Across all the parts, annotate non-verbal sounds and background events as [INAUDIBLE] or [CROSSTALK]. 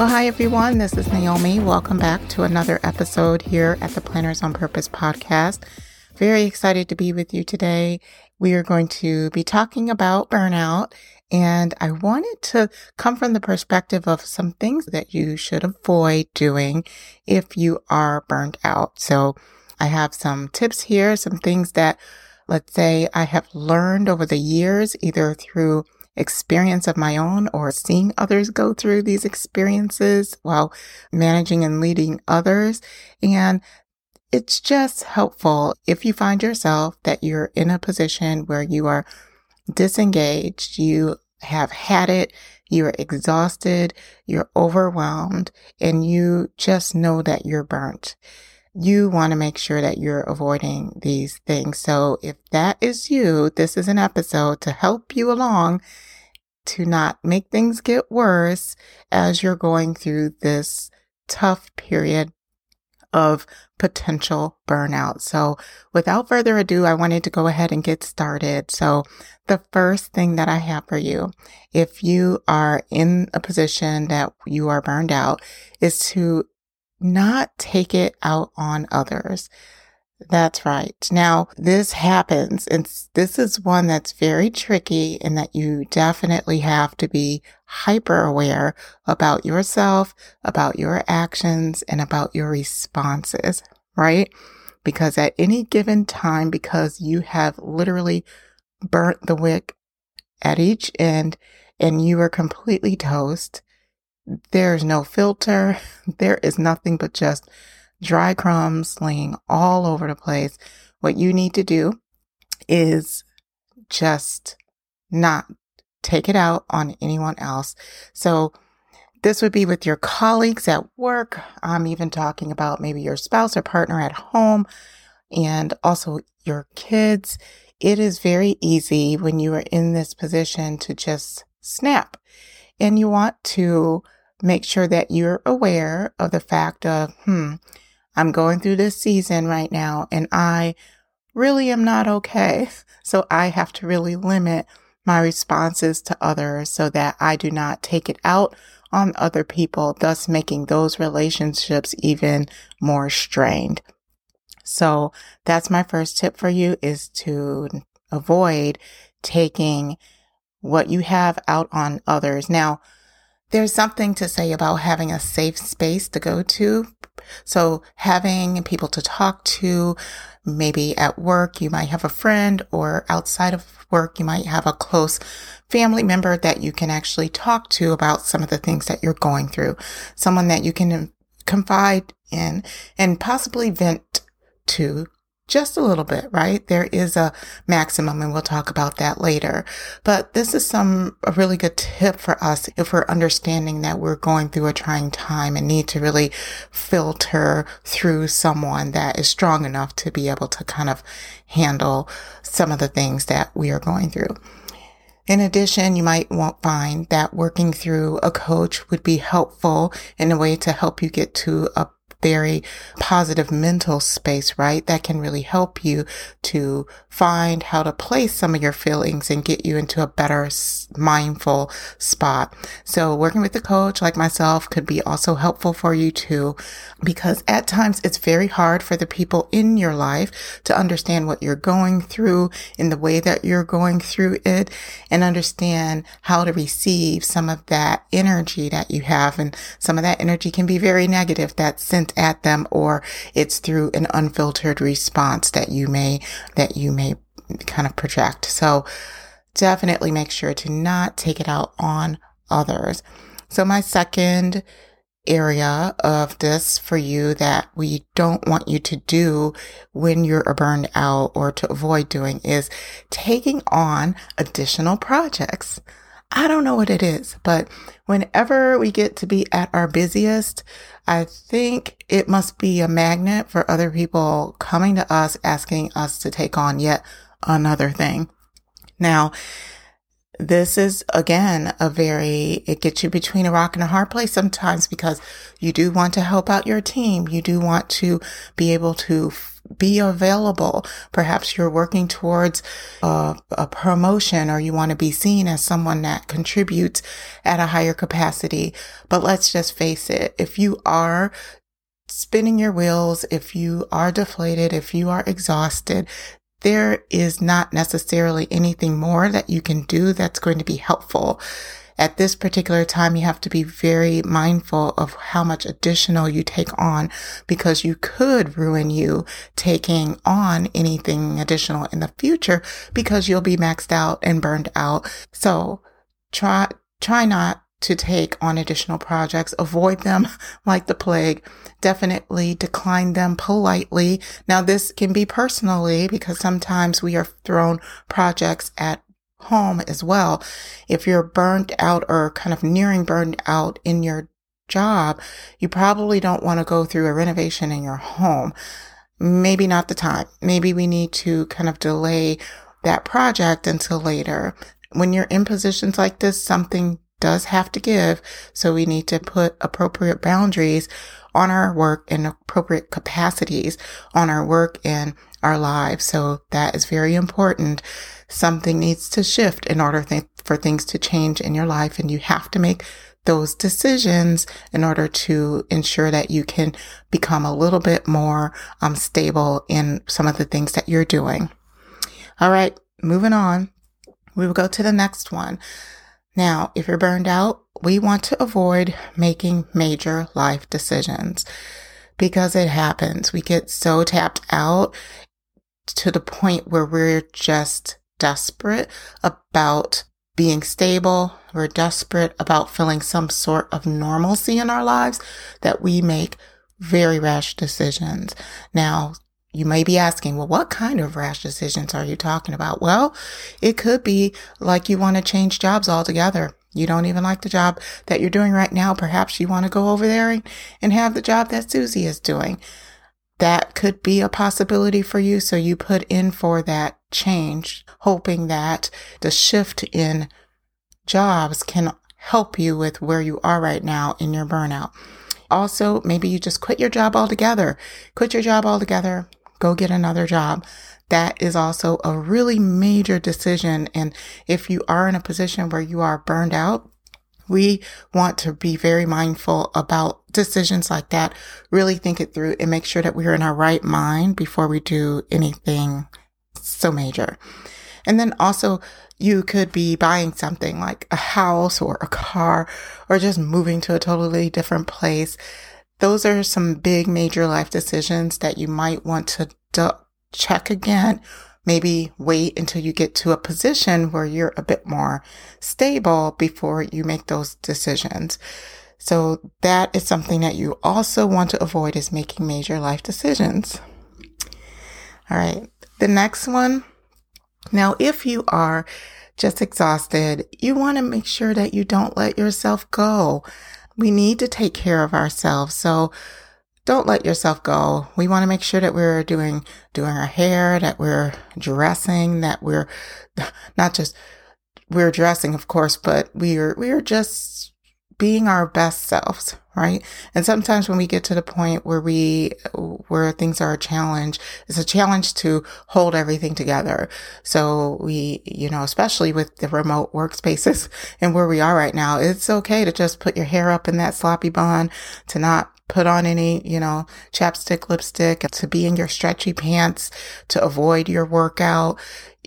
Well, hi everyone. This is Naomi. Welcome back to another episode here at the Planners on Purpose podcast. Very excited to be with you today. We are going to be talking about burnout, and I wanted to come from the perspective of some things that you should avoid doing if you are burned out. So I have some tips here, some things that let's say I have learned over the years, either through experience of my own or seeing others go through these experiences while managing and leading others. And it's just helpful if you find yourself that you're in a position where you are disengaged, you have had it, you're exhausted, you're overwhelmed, and you just know that you're burnt you want to make sure that you're avoiding these things. So if that is you, this is an episode to help you along to not make things get worse as you're going through this tough period of potential burnout. So without further ado, I wanted to go ahead and get started. So the first thing that I have for you, if you are in a position that you are burned out, is to not take it out on others. That's right. Now, this happens, and this is one that's very tricky, and that you definitely have to be hyper aware about yourself, about your actions, and about your responses, right? Because at any given time, because you have literally burnt the wick at each end and you are completely toast, there's no filter. [LAUGHS] There is nothing but just dry crumbs laying all over the place. What you need to do is just not take it out on anyone else. So this would be with your colleagues at work. I'm even talking about maybe your spouse or partner at home and also your kids. It is very easy when you are in this position to just snap and you want to make sure that you're aware of the fact of, hmm, I'm going through this season right now and I really am not okay. [LAUGHS] So I have to really limit my responses to others so that I do not take it out on other people, thus making those relationships even more strained. So that's my first tip for you is to avoid taking what you have out on others. Now, there's something to say about having a safe space to go to. So having people to talk to, maybe at work, you might have a friend or outside of work, you might have a close family member that you can actually talk to about some of the things that you're going through. Someone that you can confide in and possibly vent to just a little bit, right? There is a maximum and we'll talk about that later. But this is some, a really good tip for us if we're understanding that we're going through a trying time and need to really filter through someone that is strong enough to be able to kind of handle some of the things that we are going through. In addition, you might want find that working through a coach would be helpful in a way to help you get to a very positive mental space, right? That can really help you to find how to place some of your feelings and get you into a better mindful spot. So working with a coach like myself could be also helpful for you too, because at times it's very hard for the people in your life to understand what you're going through in the way that you're going through it and understand how to receive some of that energy that you have. And some of that energy can be very negative that's at them or it's through an unfiltered response that you may, that you may kind of project. So definitely make sure to not take it out on others. So my second area of this for you that we don't want you to do when you're burned out or to avoid doing is taking on additional projects. I don't know what it is, but whenever we get to be at our busiest, I think it must be a magnet for other people coming to us asking us to take on yet another thing. Now, this is again a very, it gets you between a rock and a hard place sometimes because you do want to help out your team. You do want to be able to be available. Perhaps you're working towards a, a, promotion or you want to be seen as someone that contributes at a higher capacity. But let's just face it. If you are spinning your wheels, if you are deflated, if you are exhausted, there is not necessarily anything more that you can do that's going to be helpful. At this particular time, you have to be very mindful of how much additional you take on because you could ruin you taking on anything additional in the future because you'll be maxed out and burned out. So try, try not to take on additional projects. Avoid them [LAUGHS] like the plague. Definitely decline them politely. Now, this can be personally because sometimes we are thrown projects at home as well. If you're burnt out or kind of nearing burned out in your job, you probably don't want to go through a renovation in your home. Maybe not the time. Maybe we need to kind of delay that project until later. When you're in positions like this, something does have to give. So we need to put appropriate boundaries on our work and appropriate capacities on our work and our lives. So that is very important. Something needs to shift in order th- for things to change in your life. And you have to make those decisions in order to ensure that you can become a little bit more um, stable in some of the things that you're doing. All right, moving on. We will go to the next one. Now, if you're burned out, we want to avoid making major life decisions because it happens. We get so tapped out to the point where we're just desperate about being stable. We're desperate about feeling some sort of normalcy in our lives that we make very rash decisions. Now, you may be asking, well, what kind of rash decisions are you talking about? Well, it could be like you want to change jobs altogether. You don't even like the job that you're doing right now. Perhaps you want to go over there and have the job that Susie is doing. That could be a possibility for you. So you put in for that change, hoping that the shift in jobs can help you with where you are right now in your burnout. Also, maybe you just quit your job altogether. Quit your job altogether go get another job. That is also a really major decision. And if you are in a position where you are burned out, we want to be very mindful about decisions like that. Really think it through and make sure that we're in our right mind before we do anything so major. And then also you could be buying something like a house or a car or just moving to a totally different place those are some big major life decisions that you might want to check again. Maybe wait until you get to a position where you're a bit more stable before you make those decisions. So that is something that you also want to avoid is making major life decisions. All right. The next one. Now, if you are just exhausted, you want to make sure that you don't let yourself go we need to take care of ourselves. So don't let yourself go. We want to make sure that we're doing, doing our hair, that we're dressing, that we're [LAUGHS] not just, we're dressing, of course, but we're, we're just being our best selves, right? And sometimes when we get to the point where we, where things are a challenge, it's a challenge to hold everything together. So we, you know, especially with the remote workspaces [LAUGHS] and where we are right now, it's okay to just put your hair up in that sloppy bun, to not put on any, you know, chapstick, lipstick, to be in your stretchy pants, to avoid your workout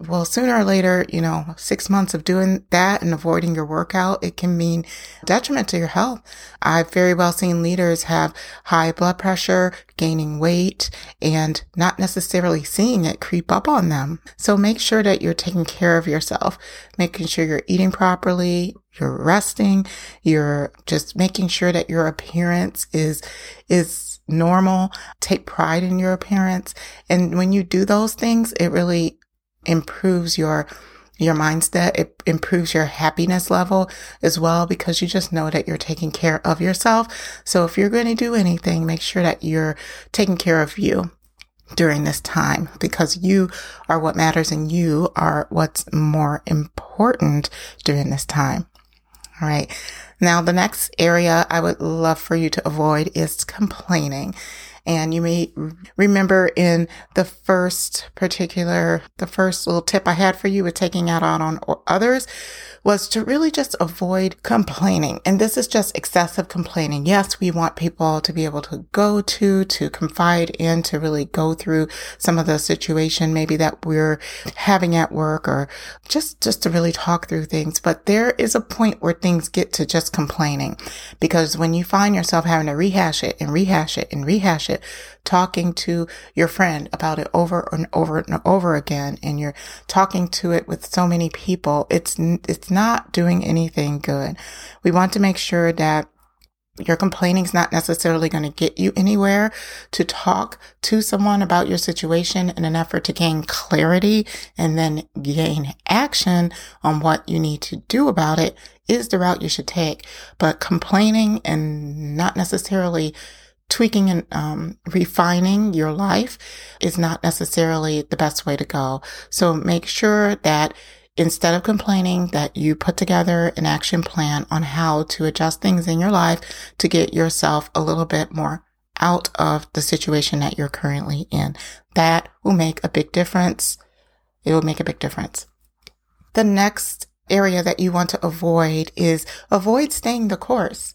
well, sooner or later, you know, six months of doing that and avoiding your workout, it can mean detriment to your health. I've very well seen leaders have high blood pressure, gaining weight, and not necessarily seeing it creep up on them. So make sure that you're taking care of yourself, making sure you're eating properly, you're resting, you're just making sure that your appearance is, is normal. Take pride in your appearance. And when you do those things, it really improves your your mindset. It improves your happiness level as well because you just know that you're taking care of yourself. So if you're going to do anything, make sure that you're taking care of you during this time because you are what matters and you are what's more important during this time. All right. Now, the next area I would love for you to avoid is complaining. And you may remember in the first particular, the first little tip I had for you with taking out on others was to really just avoid complaining. And this is just excessive complaining. Yes, we want people to be able to go to, to confide in, to really go through some of the situation maybe that we're having at work or just, just to really talk through things. But there is a point where things get to just complaining because when you find yourself having to rehash it and rehash it and rehash it, talking to your friend about it over and over and over again, and you're talking to it with so many people, it's, it's not doing anything good. We want to make sure that your complaining is not necessarily going to get you anywhere to talk to someone about your situation in an effort to gain clarity and then gain action on what you need to do about it is the route you should take. But complaining and not necessarily tweaking and um, refining your life is not necessarily the best way to go. So make sure that instead of complaining that you put together an action plan on how to adjust things in your life to get yourself a little bit more out of the situation that you're currently in. That will make a big difference. It will make a big difference. The next area that you want to avoid is avoid staying the course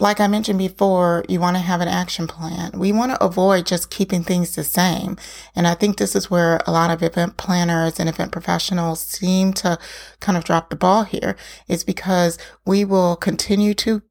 like I mentioned before, you want to have an action plan. We want to avoid just keeping things the same. And I think this is where a lot of event planners and event professionals seem to kind of drop the ball here is because we will continue to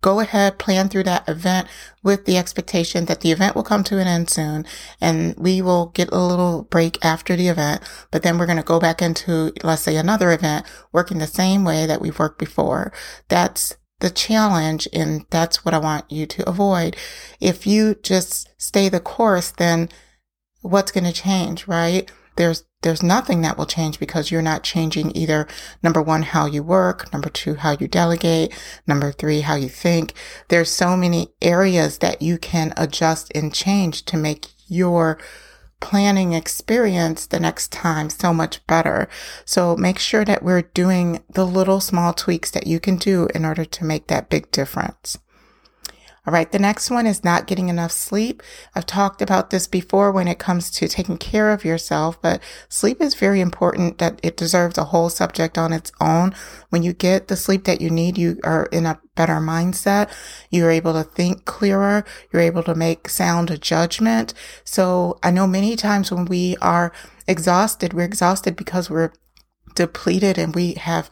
go ahead, plan through that event with the expectation that the event will come to an end soon and we will get a little break after the event, but then we're going to go back into, let's say another event working the same way that we've worked before. That's the challenge and that's what I want you to avoid. If you just stay the course, then what's going to change, right? There's, there's nothing that will change because you're not changing either number one, how you work, number two, how you delegate, number three, how you think. There's so many areas that you can adjust and change to make your planning experience the next time so much better. So make sure that we're doing the little small tweaks that you can do in order to make that big difference. All right. The next one is not getting enough sleep. I've talked about this before when it comes to taking care of yourself, but sleep is very important that it deserves a whole subject on its own. When you get the sleep that you need, you are in a better mindset. You're able to think clearer. You're able to make sound judgment. So I know many times when we are exhausted, we're exhausted because we're depleted and we have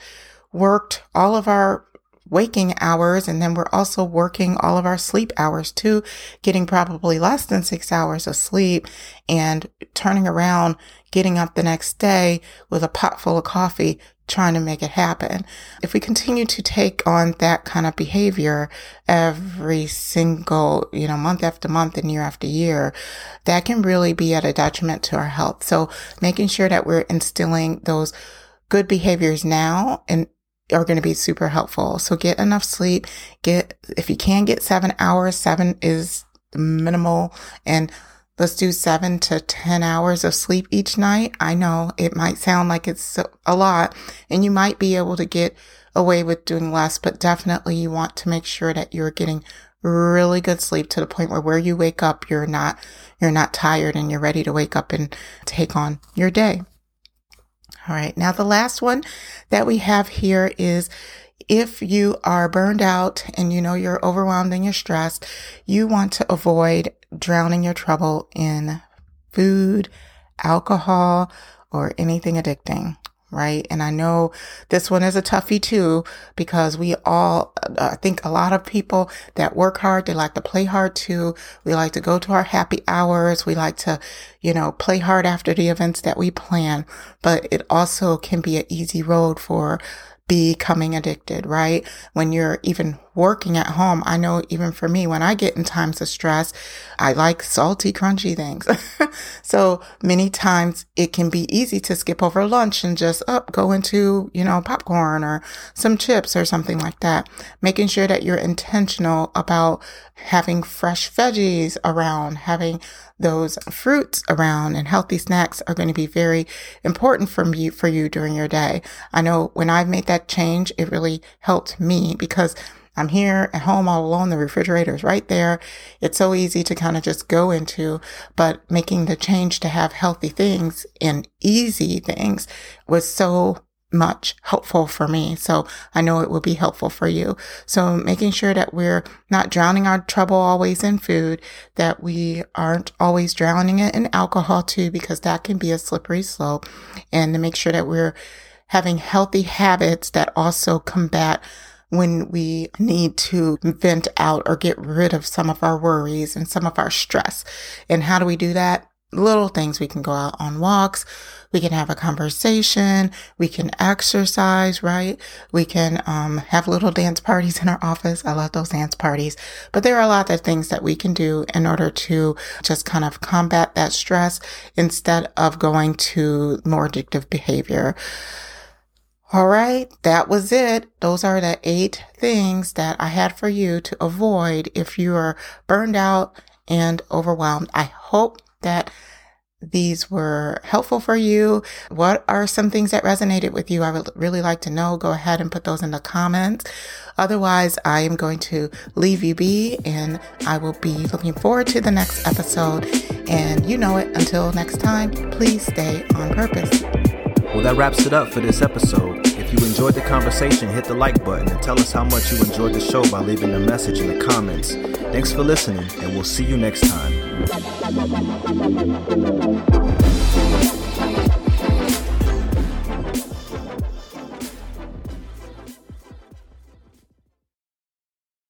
worked all of our waking hours. And then we're also working all of our sleep hours too, getting probably less than six hours of sleep and turning around, getting up the next day with a pot full of coffee, trying to make it happen. If we continue to take on that kind of behavior every single, you know, month after month and year after year, that can really be at a detriment to our health. So making sure that we're instilling those good behaviors now and are going to be super helpful. So get enough sleep. Get, if you can get seven hours, seven is minimal and let's do seven to 10 hours of sleep each night. I know it might sound like it's a lot and you might be able to get away with doing less, but definitely you want to make sure that you're getting really good sleep to the point where where you wake up, you're not, you're not tired and you're ready to wake up and take on your day. All right. Now, the last one that we have here is if you are burned out and you know you're overwhelmed and you're stressed, you want to avoid drowning your trouble in food, alcohol, or anything addicting right? And I know this one is a toughie too, because we all, uh, I think a lot of people that work hard, they like to play hard too. We like to go to our happy hours. We like to, you know, play hard after the events that we plan, but it also can be an easy road for becoming addicted, right? When you're even working at home, I know even for me, when I get in times of stress, I like salty, crunchy things. [LAUGHS] so many times it can be easy to skip over lunch and just up, oh, go into, you know, popcorn or some chips or something like that. Making sure that you're intentional about having fresh veggies around, having those fruits around and healthy snacks are going to be very important for you, for you during your day. I know when I've made that change, it really helped me because I'm here at home all alone. The refrigerator is right there. It's so easy to kind of just go into, but making the change to have healthy things and easy things was so much helpful for me. So I know it will be helpful for you. So making sure that we're not drowning our trouble always in food, that we aren't always drowning it in alcohol too, because that can be a slippery slope and to make sure that we're having healthy habits that also combat when we need to vent out or get rid of some of our worries and some of our stress. And how do we do that? Little things. We can go out on walks. We can have a conversation. We can exercise, right? We can um, have little dance parties in our office. I love those dance parties. But there are a lot of things that we can do in order to just kind of combat that stress instead of going to more addictive behavior. All right, that was it. Those are the eight things that I had for you to avoid if you are burned out and overwhelmed. I hope that these were helpful for you. What are some things that resonated with you? I would really like to know. Go ahead and put those in the comments. Otherwise, I am going to leave you be and I will be looking forward to the next episode. And you know it. Until next time, please stay on purpose. Well, that wraps it up for this episode. If you enjoyed the conversation, hit the like button and tell us how much you enjoyed the show by leaving a message in the comments. Thanks for listening, and we'll see you next time.